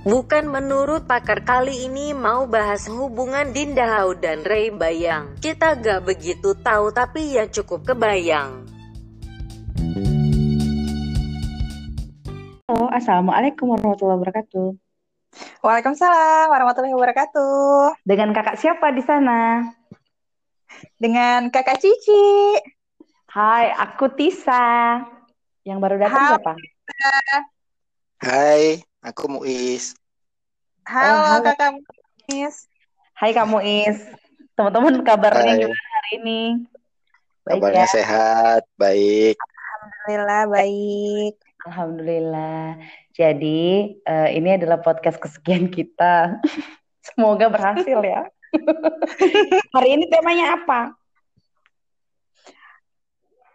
Bukan menurut pakar kali ini mau bahas hubungan Dinda Hau dan Ray Bayang. Kita gak begitu tahu tapi ya cukup kebayang. Halo, Assalamualaikum warahmatullahi wabarakatuh. Waalaikumsalam warahmatullahi wabarakatuh. Dengan kakak siapa di sana? Dengan kakak Cici. Hai, aku Tisa. Yang baru datang Hai. siapa? Hai, aku Muiz. Halo, halo. kakak Miss. Hai kamu Is. Teman-teman kabarnya Hai. gimana hari ini? Baik Kabarnya ya? sehat, baik. Alhamdulillah baik. Alhamdulillah. Jadi eh, ini adalah podcast kesekian kita. Semoga berhasil ya. hari ini temanya apa?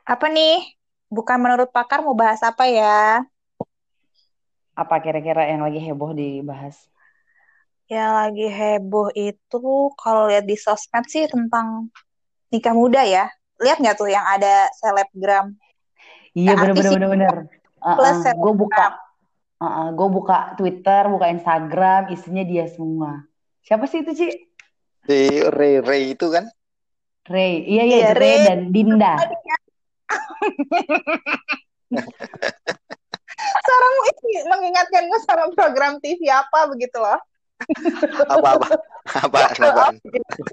Apa nih? Bukan menurut pakar mau bahas apa ya? Apa kira-kira yang lagi heboh dibahas? Yang lagi heboh itu kalau lihat di sosmed sih tentang nikah muda ya. Lihat nggak tuh yang ada selebgram? Iya Ya, artis bener-bener bener. Plus Gue buka, selebgram. gue buka Twitter, buka Instagram, isinya dia semua. Siapa sih itu Ci? Si Ray Ray itu kan? Ray. Iya iya Iya, Ray Ray. dan Dinda. Sekarang ini mengingatkan gue sama program TV apa begitu loh. Apa-apa? Apa? Apa?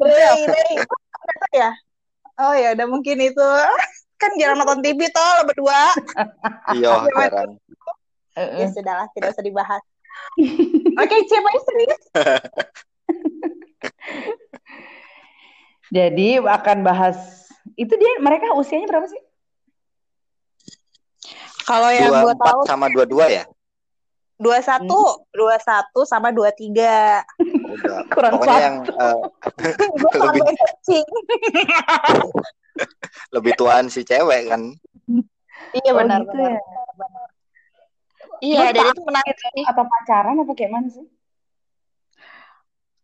Ray, Ray. Apa ya? Oh ya, udah mungkin itu. Kan jarang nonton TV toh lo berdua. Iya, Gimana? jarang. Ya sudahlah, tidak usah dibahas. Oke, siapa yang serius? Jadi akan bahas itu dia mereka usianya berapa sih? Kalau yang Dua gue empat tahu sama dua dua ya? dua satu, dua satu sama dua tiga. Udah. Kurang Pokoknya satu. yang Gue Lebih. lebih tuaan si cewek kan? Iya Oh, benar gitu benar. ya. Iya, dan tak- itu menarik sih. Atau pacaran apa kayak mana sih?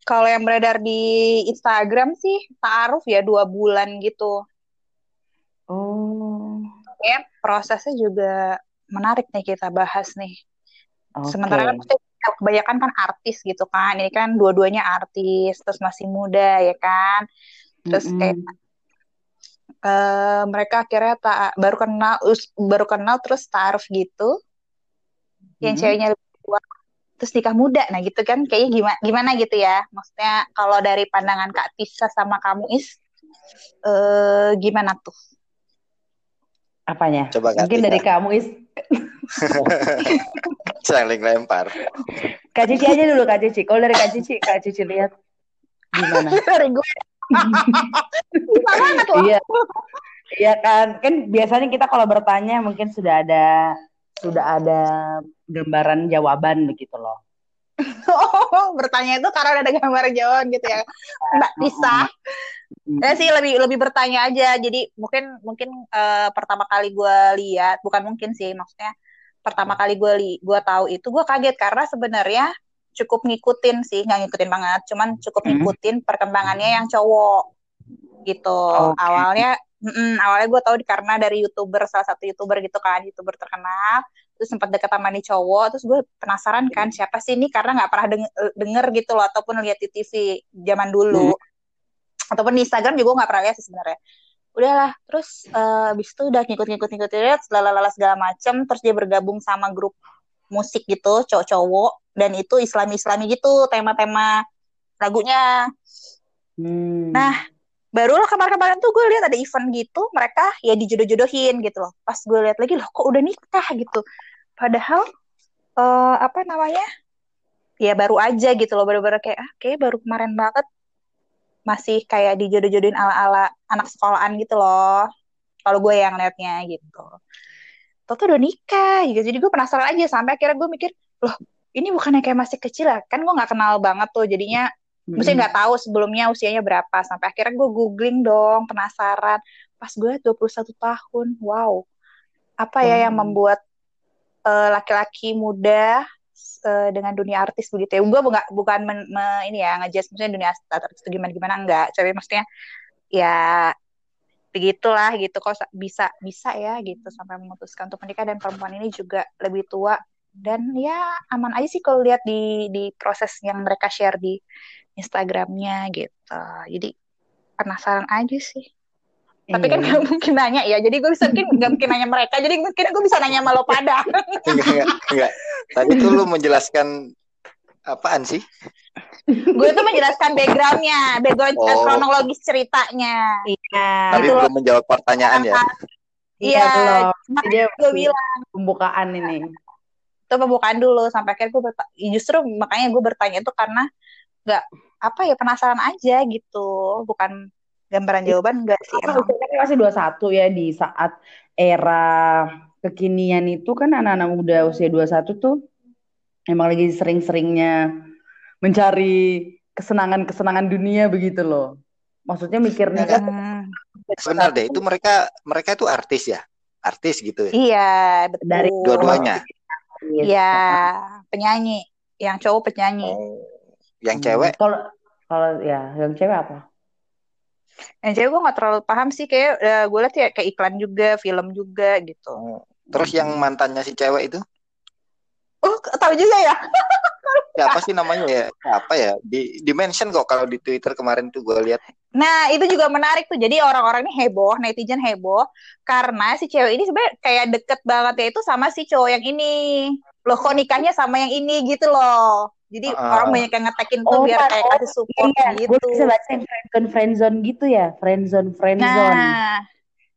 Kalau yang beredar di Instagram sih taaruf ya dua bulan gitu. Oh. Ya, prosesnya juga menarik nih kita bahas nih. Oke. Sementara kan kebanyakan kan artis gitu kan. Ini kan dua-duanya artis, terus masih muda ya kan. Terus Mm-mm. kayak eh, mereka akhirnya tak baru kenal us- baru kenal terus taaruf gitu. Yang Mm. ceweknya lebih tua terus nikah muda. Nah, gitu kan kayaknya gimana gimana gitu ya. Maksudnya kalau dari pandangan Kak Tisa sama kamu Is eh gimana tuh? Apanya? Coba Mungkin Tika. dari kamu is Saling lempar. Kak Cici aja dulu Kak Cici. Kalau dari Kak Cici, Kak Cici lihat gimana? dari gue. Bisa banget loh. Iya. Iya kan, kan biasanya kita kalau bertanya mungkin sudah ada sudah ada gambaran jawaban begitu loh. Oh, bertanya itu karena udah ada gambar jawaban gitu ya. Mbak Tisa. Mm. Ya sih lebih lebih bertanya aja. Jadi mungkin mungkin eh, pertama kali gue lihat, bukan mungkin sih maksudnya pertama kali gue li gue tahu itu gue kaget karena sebenarnya cukup ngikutin sih, nggak ngikutin banget, cuman cukup Hmm. ngikutin perkembangannya yang cowok gitu. Oke. Awalnya mm-mm, awalnya gue tahu karena dari youtuber salah satu youtuber gitu kan, youtuber terkenal. Terus sempat deket sama nih cowok, terus gue penasaran kan siapa sih ini karena nggak pernah denger, denger gitu loh ataupun lihat di TV zaman dulu ataupun di Instagram juga gue nggak pernah lihat sih sebenarnya. Udahlah terus eh, habis itu udah ngikut-ngikut ngikut lihat segala segala macem terus dia bergabung sama grup musik gitu cowok-cowok dan itu islami-islami gitu tema-tema lagunya. Hmm. Nah, barulah kemarin-kemarin tuh gue lihat ada event gitu mereka ya dijodoh-jodohin gitu loh. Pas gue lihat lagi loh kok udah nikah? gitu. Padahal eh, apa namanya? Ya baru aja gitu loh baru-baru kayak ah kayak baru kemarin banget masih kayak dijodoh-jodohin ala-ala anak sekolahan gitu loh kalau gue yang liatnya gitu tuh udah nikah gitu jadi gue penasaran aja sampai akhirnya gue mikir loh ini bukannya kayak masih kecil ya kan gue nggak kenal banget tuh jadinya Mm-mm. Mesti nggak tahu sebelumnya usianya berapa. Sampai akhirnya gue googling dong, penasaran. Pas gue liat 21 tahun, wow. Apa ya yang Wow. membuat eh, laki-laki muda eh, dengan dunia artis begitu ya? Gue bukan bukan men- me- ini ya ngejudge maksudnya dunia artis itu gimana gimana enggak. Tapi maksudnya ya begitulah gitu kok sa- bisa bisa ya gitu sampai memutuskan untuk menikah dan perempuan ini juga lebih tua dan ya aman aja sih kalau lihat di di proses yang mereka share di Instagramnya gitu jadi penasaran aja sih tapi kan Iya. gak mungkin nanya ya jadi gue bisa mungkin gak mungkin nanya mereka jadi mungkin gue bisa nanya sama lo pada Enggak, enggak, enggak. Tadi tuh lu menjelaskan apaan sih? gue tuh menjelaskan backgroundnya background Oh. kronologis ceritanya Iya. Tapi Itu belum menjawab pertanyaan ya. Iya, makanya Dia gue bilang pembukaan ini. itu pembukaan dulu sampai akhirnya gue berta- justru makanya gue bertanya itu karena nggak apa ya penasaran aja gitu bukan gambaran jawaban enggak sih emang kan masih 21 ya di saat era kekinian itu kan anak-anak muda usia 21 tuh emang lagi sering-seringnya mencari kesenangan-kesenangan dunia begitu loh. Maksudnya mikir Ya, nikah Hmm, Benar deh, itu mereka mereka itu artis ya. Artis gitu ya. iya betul Dari Dua-duanya. iya penyanyi yang cowok penyanyi Oh. Yang cewek Kalau kalau ya yang cewek apa? Yang cewek gue nggak terlalu paham sih kayak eh, gue liat ya kayak iklan juga film juga gitu Oh. Terus yang mantannya si cewek itu oh tahu juga ya siapa sih namanya ya? Apa ya? Di di mention kok kalau di Twitter kemarin tuh gue lihat. Nah, itu juga menarik tuh. Jadi orang-orang ini heboh, netizen heboh karena si cewek ini sebenarnya kayak deket banget ya itu sama si cowok yang ini. Loh, kok nikahnya sama yang ini gitu loh. Jadi Ah. orang banyak yang ngetekin tuh Oh, biar kayak Oh, kasih support Iya, gitu. gue bisa baca yang friendzone friendzone gitu ya, friendzone friendzone. Nah,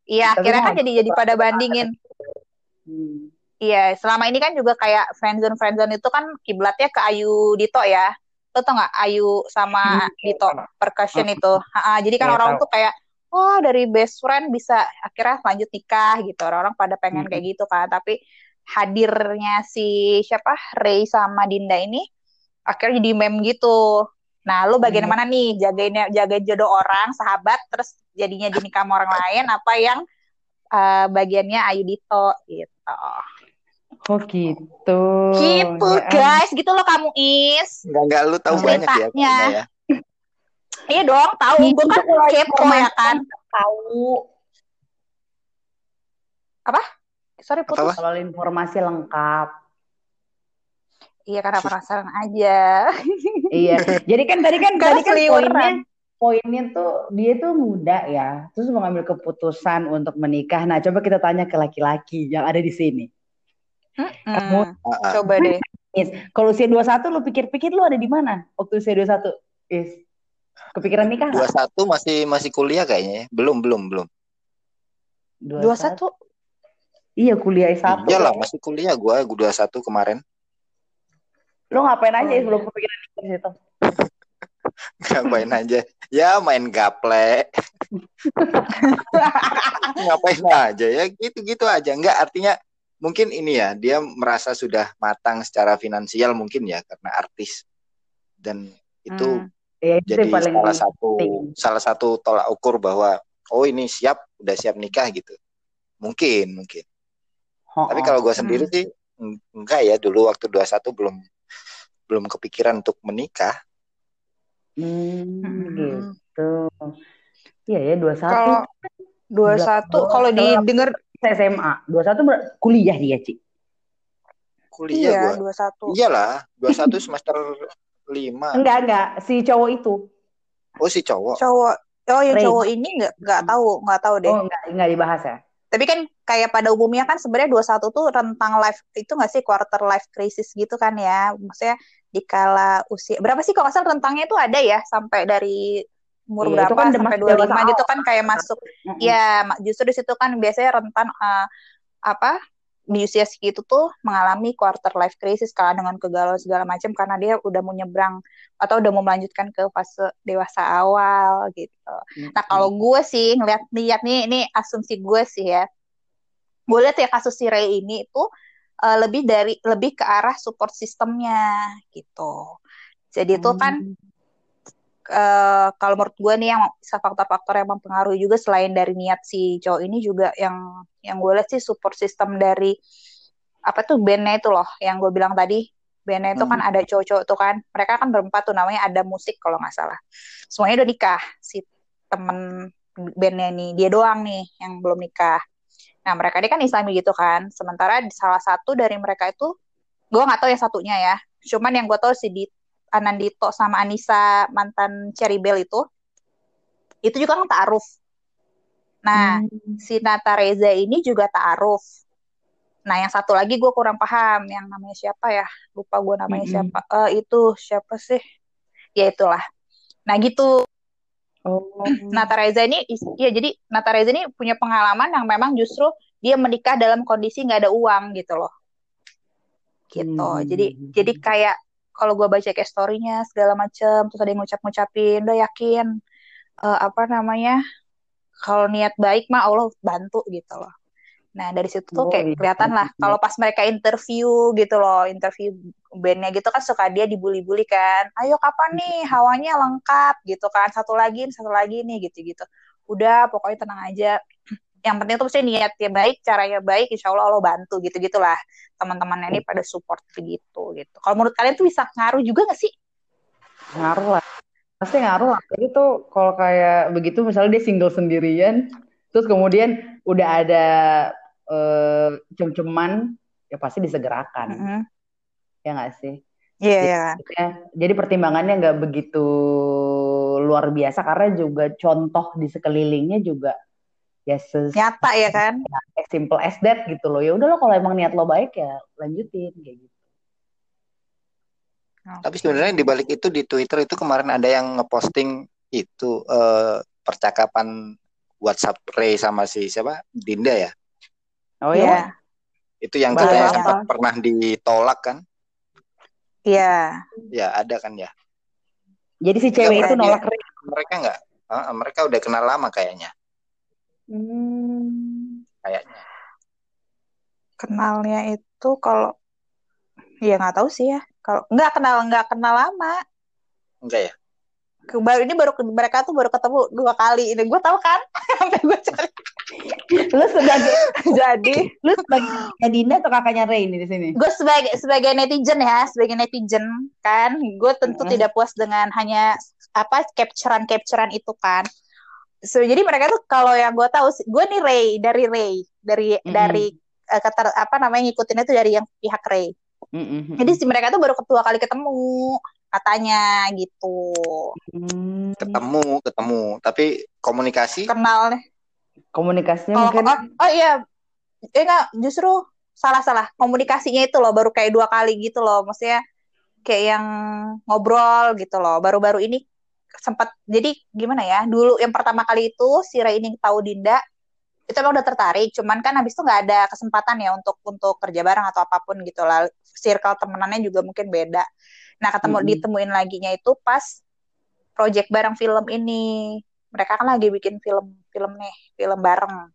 iya akhirnya kan jadi jadi pada bandingin. Hmm. Iya, selama ini kan juga kayak friendzone friendzone itu kan kiblatnya ke Ayu Dito ya. Lo tau nggak Ayu sama Hmm, Dito percussion itu? Ha-ha, jadi kan Iya, orang tahu. tuh kayak wah dari best friend bisa akhirnya lanjut nikah gitu. Orang-orang pada pengen Hmm. kayak gitu kan. Tapi hadirnya si siapa Ray sama Dinda ini akhirnya jadi meme gitu. Nah, lo bagian Hmm. mana nih jagain jagain jodoh orang, sahabat, terus jadinya dinikah sama orang lain, apa yang eh, bagiannya Ayu Dito gitu. Oh gitu. Gitu Ya, guys, gitu loh kamu Is. Enggak enggak lu tahu banyak ya. Ceritanya. kayaknya ya. Iya dong, tahu. Gue kan kepo ya kan. Tahu. Sorry putus. Apa? Kalau informasi lengkap. Iya karena penasaran aja. Iya. Jadi kan tadi kan Karena tadi kan seliweran. poinnya poinnya tuh dia tuh muda ya, terus mengambil keputusan untuk menikah. Nah, coba kita tanya ke laki-laki yang ada di sini. Mm-mm. Ah, ah. Coba deh. Is, kalau usia 21 lu pikir-pikir lu ada di mana waktu usia 21? Is. Kepikiran nikah Dua nggak? satu masih masih kuliah kayaknya. ya. Belum belum belum. 21 Iya, kuliah S1. Iyalah masih kuliah gua gua 21 kemarin. Lu ngapain aja Oh, Is, iya. belum kepikiran nikah di situ? Ngapain aja? Ya main gaple. Ngapain aja ya gitu-gitu aja. Enggak artinya mungkin ini ya dia merasa sudah matang secara finansial mungkin ya karena artis dan itu Hmm. Ya, itu jadi paling salah satu penting. salah satu tolak ukur bahwa oh ini siap udah siap nikah gitu. Mungkin mungkin. Oh, Tapi oh. kalau gue sendiri Hmm. sih eng- enggak ya dulu waktu 21 belum belum kepikiran untuk menikah. Hmm, Hmm. gitu. Iya ya, 21 Kalau 21 kalau didengar SMA. 21 ber- kuliah dia, Ci. Kuliah iya gua. 21. Iyalah, 21 semester 5. Enggak, enggak. Si cowok itu. Oh si cowok. Cowok Oh ya Ray. cowok ini nggak nggak tahu nggak tahu deh. Oh, enggak, enggak dibahas ya. Tapi kan kayak pada umumnya kan sebenarnya 21 tuh rentang life itu nggak sih quarter life crisis gitu kan ya. Maksudnya dikala usia berapa sih kalau nggak salah rentangnya itu ada ya sampai dari umur Iya, berapa kan sampai dewasa 25 gitu kan kayak masuk Mm-mm. ya justru di situ kan biasanya rentan eh, apa di usia segitu tuh mengalami quarter life crisis kan dengan kegalauan segala macam karena dia udah mau nyebrang atau udah mau melanjutkan ke fase dewasa awal gitu. Nah kalau gue sih ngeliat lihat nih ini asumsi gue sih ya, gue lihat ya kasus si Ray ini itu eh, lebih dari lebih ke arah support sistemnya gitu. Jadi itu kan eh, kalau menurut gue nih yang faktor-faktor yang mempengaruhi juga selain dari niat si cowok ini juga yang yang gue lihat sih support system dari apa tuh bandnya itu loh yang gue bilang tadi. Bandnya itu kan ada cowok-cowok tuh kan mereka kan berempat tuh namanya ada musik kalau nggak salah. Semuanya udah nikah si temen bandnya nih dia doang nih yang belum nikah nah mereka ini kan islami gitu kan. Sementara salah satu dari mereka itu gue nggak tahu yang satunya ya. Cuman yang gue tahu si di Anandito sama Anissa mantan Cherry Bell itu itu juga kan taaruf. Nah Hmm. si Nata Reza ini juga taaruf. Nah yang satu lagi gue kurang paham yang namanya siapa ya? Lupa gue namanya Mm-mm. siapa. Eh, itu siapa sih? Ya itulah. Nah gitu Oh. Nata Reza ini ya jadi Nata Reza ini punya pengalaman yang memang justru dia menikah dalam kondisi nggak ada uang gitu loh gitu Hmm. jadi jadi kayak kalau gue baca kayak storynya segala macem terus ada yang ngucap-ngucapin udah yakin eh, apa namanya kalau niat baik mah Allah bantu gitu loh nah dari situ tuh Oh, kayak iya. kelihatan lah kalau pas mereka interview gitu loh interview bandnya gitu kan suka dia dibully-bully kan ayo kapan nih? Hawanya lengkap gitu kan satu lagi satu lagi nih gitu-gitu. Udah pokoknya tenang aja. Yang penting tuh mesti niatnya baik caranya baik insya Allah Allah bantu gitu gitulah teman-temannya ini pada support begitu gitu. Kalau menurut kalian tuh bisa ngaruh juga gak sih? Ngaruh lah. Pasti ngaruh lah. Jadi tuh kalau kayak begitu misalnya dia single sendirian, terus kemudian udah ada eh, cem-ceman, ya pasti disegerakan. Mm-mm. Ya nggak sih? Iya, Jadi, iya. maksudnya- jadi pertimbangannya nggak begitu luar biasa karena juga contoh di sekelilingnya juga ya ses Nyata ya kan? as simple as that gitu loh. Ya udah lo kalau emang niat lo baik ya lanjutin kayak gitu. Tapi sebenarnya di balik itu di Twitter itu kemarin ada yang ngeposting itu eh, percakapan WhatsApp Ray sama si siapa Dinda ya. Oh Iya, ya? Itu yang Baru katanya sempat pernah ditolak kan? iya. Ya ada kan ya. Jadi si cewek itu nolak Ray. Mereka nggak? Ah, mereka udah kenal lama kayaknya. Hmm. Kayaknya. Kenalnya itu kalau ya nggak tahu sih ya. Kalau nggak kenal nggak kenal lama. Enggak ya? Baru ini baru mereka tuh baru ketemu dua kali. Ini gue tahu kan? Sampai gue cari. Lu sebagai Jadi lu sebagai Dinda atau kakaknya Ray ini di sini? gue sebagai sebagai netizen ya, sebagai netizen kan, gue tentu Mm-mm. tidak puas dengan hanya apa capturean capturean itu kan. So, jadi mereka tuh kalau yang gue tahu, gue nih Ray dari Ray dari Mm-mm. dari eh, kata apa namanya ngikutinnya tuh dari yang pihak Ray. Mm-mm. Jadi si mereka tuh baru kedua kali ketemu katanya gitu. Hmm. Ketemu, ketemu. Tapi komunikasi Kenal Komunikasinya kalau mungkin oh, oh iya, eh enggak justru salah salah komunikasinya itu loh baru kayak dua kali gitu loh, maksudnya kayak yang ngobrol gitu loh. Baru-baru ini sempat jadi gimana ya? Dulu yang pertama kali itu si Ray ini tahu Dinda itu emang udah tertarik, cuman kan habis itu nggak ada kesempatan ya untuk untuk kerja bareng atau apa pun gitu lah. Circle temenannya juga mungkin beda. Nah ketemu Mm-mm. ditemuin laginya itu pas project bareng film ini. Mereka kan lagi bikin film film nih, film bareng.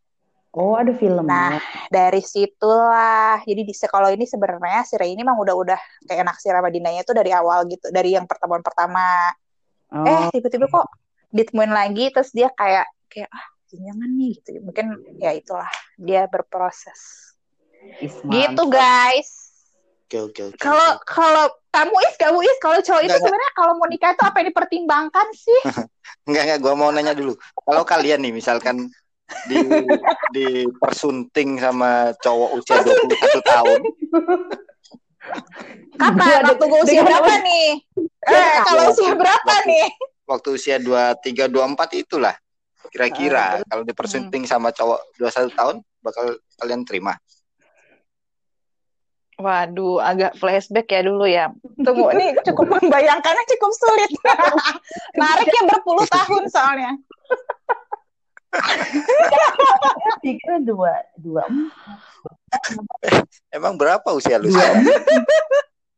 oh ada filmnya. Nah, dari situlah. Jadi di kalau ini sebenarnya si Ray ini memang udah-udah kayak naksir sama Dindanya itu dari awal gitu, dari yang pertemuan pertama. Oh, Eh, tiba-tiba kok ditemuin lagi terus dia kayak kayak ah, jangan nih gitu. Mungkin ya itulah dia berproses. Gitu, guys. Oke, oke, oke. Kalau kalau kamu is kamu is kalau cowok itu Enggak, sebenarnya kalau mau nikah itu apa yang dipertimbangkan sih? Enggak, enggak, gua mau nanya dulu. Kalau kalian nih misalkan di di persunting sama cowok usia 21 tahun, Kapan? Waktu gue usia berapa nih? Eh, kalau usia berapa Waktu- nih? waktu usia 23 24 itulah. Kira-kira kalau dipersunting sama cowok 21 tahun bakal kalian terima. Waduh, agak flashback ya dulu ya. Tunggu, ini cukup membayangkannya cukup sulit. Nariknya berpuluh tahun soalnya. Pikirnya dua dua Emang berapa usia lu sekarang?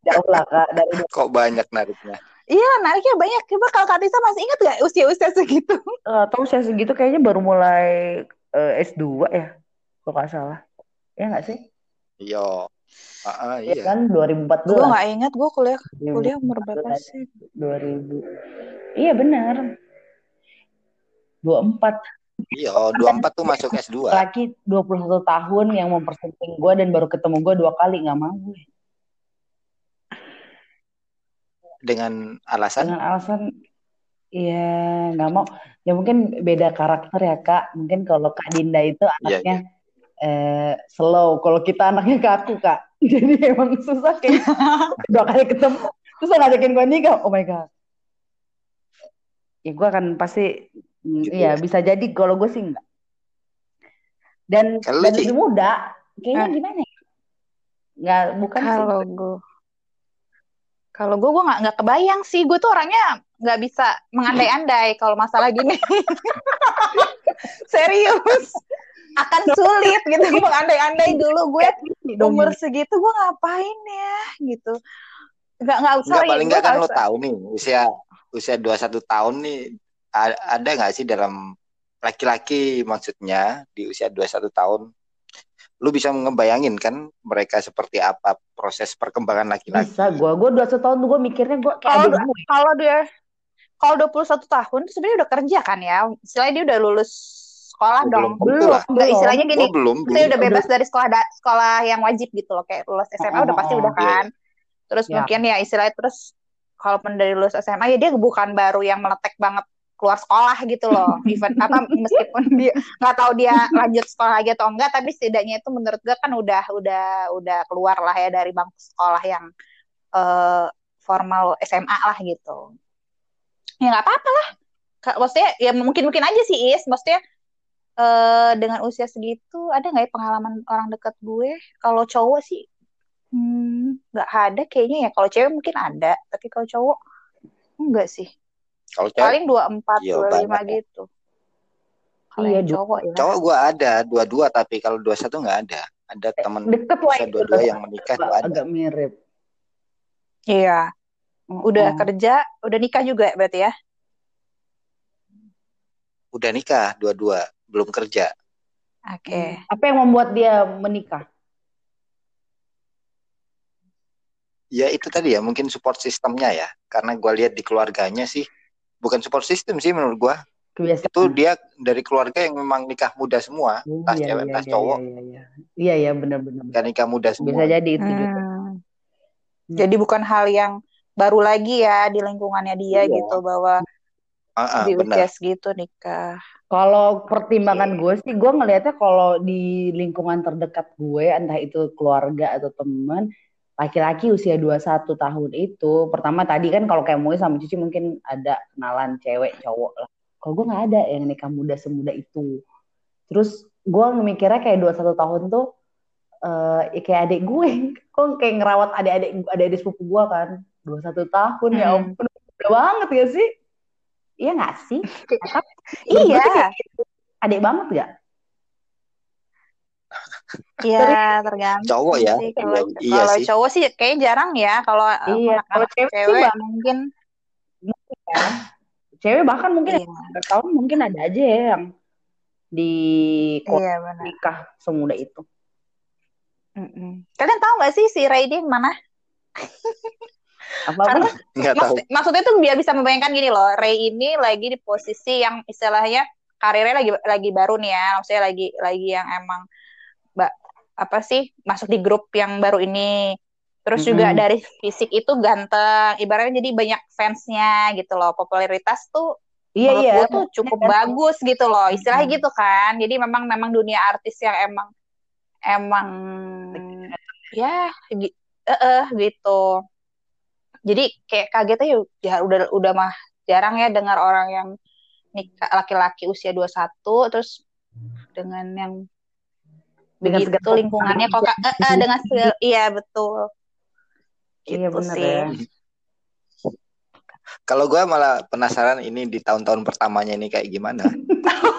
jauh lah kak dari dua- Kok banyak nariknya? Iya, nariknya banyak. Coba kalau Kak Tisa masih ingat gak usia-usia segitu? Eh, tahu saya segitu kayaknya baru mulai eh, S2 ya kalau nggak salah ya nggak sih Iya. Ah, ah, ya iya. kan 2014 Gue gak ingat, gue kuliah kuliah umur berapa 2014, sih? 2000 iya benar. 24 Iya, 24 tuh masuk S2. laki 21 tahun yang mempersunting gue dan baru ketemu gue dua kali nggak mau gue. Dengan alasan? Dengan alasan ya nggak mau. Ya mungkin beda karakter ya kak. Mungkin kalau kak Dinda itu Iya, anaknya eh, slow. Kalau kita anaknya kaku kak. Jadi emang susah kayak dua kali ketemu. Terus ngajakin gue nikah. Oh my god. Ya gue akan pasti mm, Gitu iya ya. bisa jadi kalau gue sih enggak. Dan Kalau dan lebih muda kayaknya Ah. gimana ya? Nggak bukan sih. Kalau gue, kalau gue gue nggak nggak kebayang sih. Gue tuh orangnya nggak bisa mengandai-andai kalau masalah gini. Serius, akan sulit gitu mengandai-andai dulu gue umur segitu gue ngapain ya gitu. Nggak nggak Enggak sorry, paling gue enggak kan nggak lo usah. tahu nih usia usia 21 tahun nih ada nggak sih dalam laki-laki maksudnya di usia 21 tahun lu bisa ngebayangin kan mereka seperti apa proses perkembangan laki-laki bisa gue gue dua tahun tuh gue mikirnya gue kayak Kalau gue kalau dia kalau 21 tahun sebenarnya udah kerja kan ya. Istilahnya dia udah lulus sekolah Oh, dong. belum lah. Nggak belum. istilahnya gini, oh belum saya udah belum bebas dari sekolah da- sekolah yang wajib gitu loh kayak lulus SMA udah pasti Oh, udah iya. kan terus Ya. mungkin ya istilahnya terus kalaupun dari lulus SMA ya dia bukan baru yang meletek banget keluar sekolah gitu loh even apa meskipun dia nggak tahu dia lanjut sekolah lagi atau enggak tapi setidaknya itu menurut gue kan udah udah udah keluar lah ya dari bangku sekolah yang eh, formal SMA lah gitu ya nggak apa-apa lah maksudnya ya mungkin mungkin aja sih is maksudnya eh dengan usia segitu ada nggak ya pengalaman orang dekat gue? Kalau cowok sih hmm, nggak ada kayaknya ya. Kalau cewek mungkin ada, tapi kalau cowok enggak sih. kalau cewek Paling 24, Iya, 25 banyak ya. gitu. Kalau Iya, cowok ya. cowok gua ada dua-dua tapi kalau 21 nggak ada ada temen deket lah usia itu dua-dua yang menikah tuh ada agak mirip Iya, udah Oh. kerja, udah nikah juga berarti ya? udah nikah dua-dua belum kerja. Oke. apa yang membuat dia menikah? Ya itu tadi ya mungkin support sistemnya ya. Karena gua lihat di keluarganya sih bukan support system sih menurut gua. Kebiasaan. Itu dia dari keluarga yang memang nikah muda semua entah iya, cewek iya, entah iya, cowok. iya iya iya. Iya benar-benar kan nikah muda bisa semua jadi itu juga. Hmm. Jadi bukan hal yang baru lagi ya di lingkungannya dia Iya. gitu bahwa Ah, ah, di benar. Usia segitu nikah. Kalau pertimbangan gue sih, gue ngelihatnya kalau di lingkungan terdekat gue, entah itu keluarga atau teman, laki-laki usia 21 tahun itu, pertama tadi kan kalau kayak Moe sama Cici mungkin ada kenalan cewek, cowok lah. Kalau gue nggak ada yang nikah muda semuda itu. Terus gue mikirnya kayak 21 tahun tuh, eh ya kayak adik gue, kok kayak ngerawat adik-adik adik-adik sepupu gue kan, 21 tahun, ya Hmm. ampun, udah banget ya sih? Iya nggak sih? Atau Iya, adik banget gak? iya tergantung cowok ya sih. Kalau iya, kalau sih cowok sih kayaknya jarang ya. Kalau Iya, kalau cewek sih cewek bang, mungkin ya. Cewek bahkan mungkin iya, yang tahun mungkin ada aja ya yang di iya benar. nikah semuda itu. Mm-mm. Kalian tahu nggak sih si yang mana? Apa Karena nggak tahu maksud, maksudnya tuh biar bisa membayangkan gini loh, Ray ini lagi di posisi yang istilahnya karirnya lagi lagi baru nih ya, maksudnya lagi lagi yang emang mbak apa sih masuk di grup yang baru ini. Terus juga Mm-mm. dari fisik itu ganteng, ibaratnya jadi banyak fansnya gitu loh. Popularitas tuh Iya menurut iya. gue tuh cukup bagus gitu loh, istilahnya Mm-mm. gitu kan. Jadi memang memang dunia artis yang emang emang ya gi- eh, eh, gitu. Jadi kayak kagetnya ya, ya udah udah mah jarang ya dengar orang yang nikah laki-laki usia 21 terus dengan yang Dengan begitu segala lingkungannya kok Kak, eh, eh, dengan segala, iya betul. Iya Gitu bener sih. ya. kalau gua malah penasaran ini di tahun-tahun pertamanya ini kayak gimana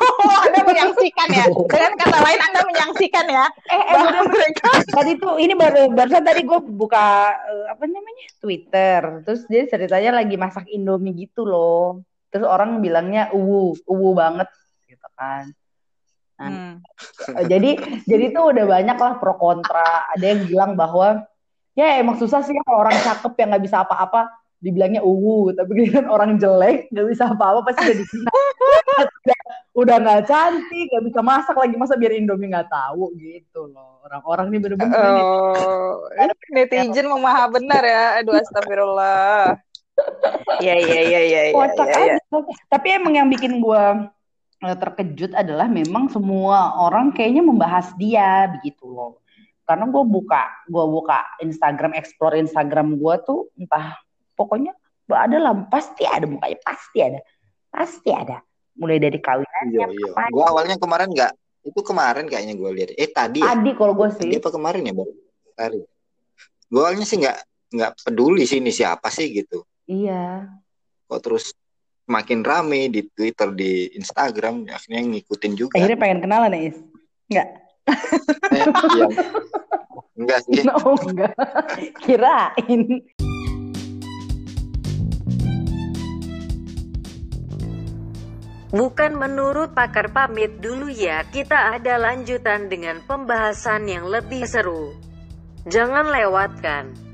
menyaksikan ya. Dengan kata lain Anda menyaksikan ya. Eh, eh Bahwa mereka tadi tuh ini baru barusan tadi gue buka eh, apa namanya Twitter, terus dia ceritanya lagi masak Indomie gitu loh. Terus orang bilangnya uwu, uwu banget gitu kan. Hmm. Eh, jadi jadi tuh udah banyak lah pro kontra. Ada yang bilang bahwa ya emang susah sih kalau orang cakep yang nggak bisa apa-apa dibilangnya uwu, tapi kan orang jelek nggak bisa apa-apa pasti udah dihina. udah nggak cantik, nggak bisa masak lagi masa biar Indomie nggak tahu gitu loh. Orang-orang ini bener-bener nih. Oh, netizen memaha benar ya. Aduh, astagfirullah. Iya, iya, iya, iya, kocak iya, iya. aja. Tapi emang yang bikin gue terkejut adalah memang semua orang kayaknya membahas dia begitu loh. karena gue buka gue buka Instagram explore Instagram gue tuh entah pokoknya ada lah pasti ada mukanya pasti ada pasti ada mulai dari kawinannya Iya, iya. Gue awalnya kemarin nggak, itu kemarin kayaknya gue lihat. Eh tadi ya? tadi kalau gue sih Tadi apa kemarin ya baru? Tadi. Gue awalnya sih nggak nggak peduli sih ini siapa sih gitu. iya Kok terus makin rame di Twitter, di Instagram, akhirnya ngikutin juga. akhirnya pengen kenalan ya Is nggak Eh, iya. Enggak sih. oh enggak kirain Bukan menurut pakar pamit dulu ya, kita ada lanjutan dengan pembahasan yang lebih seru. Jangan lewatkan.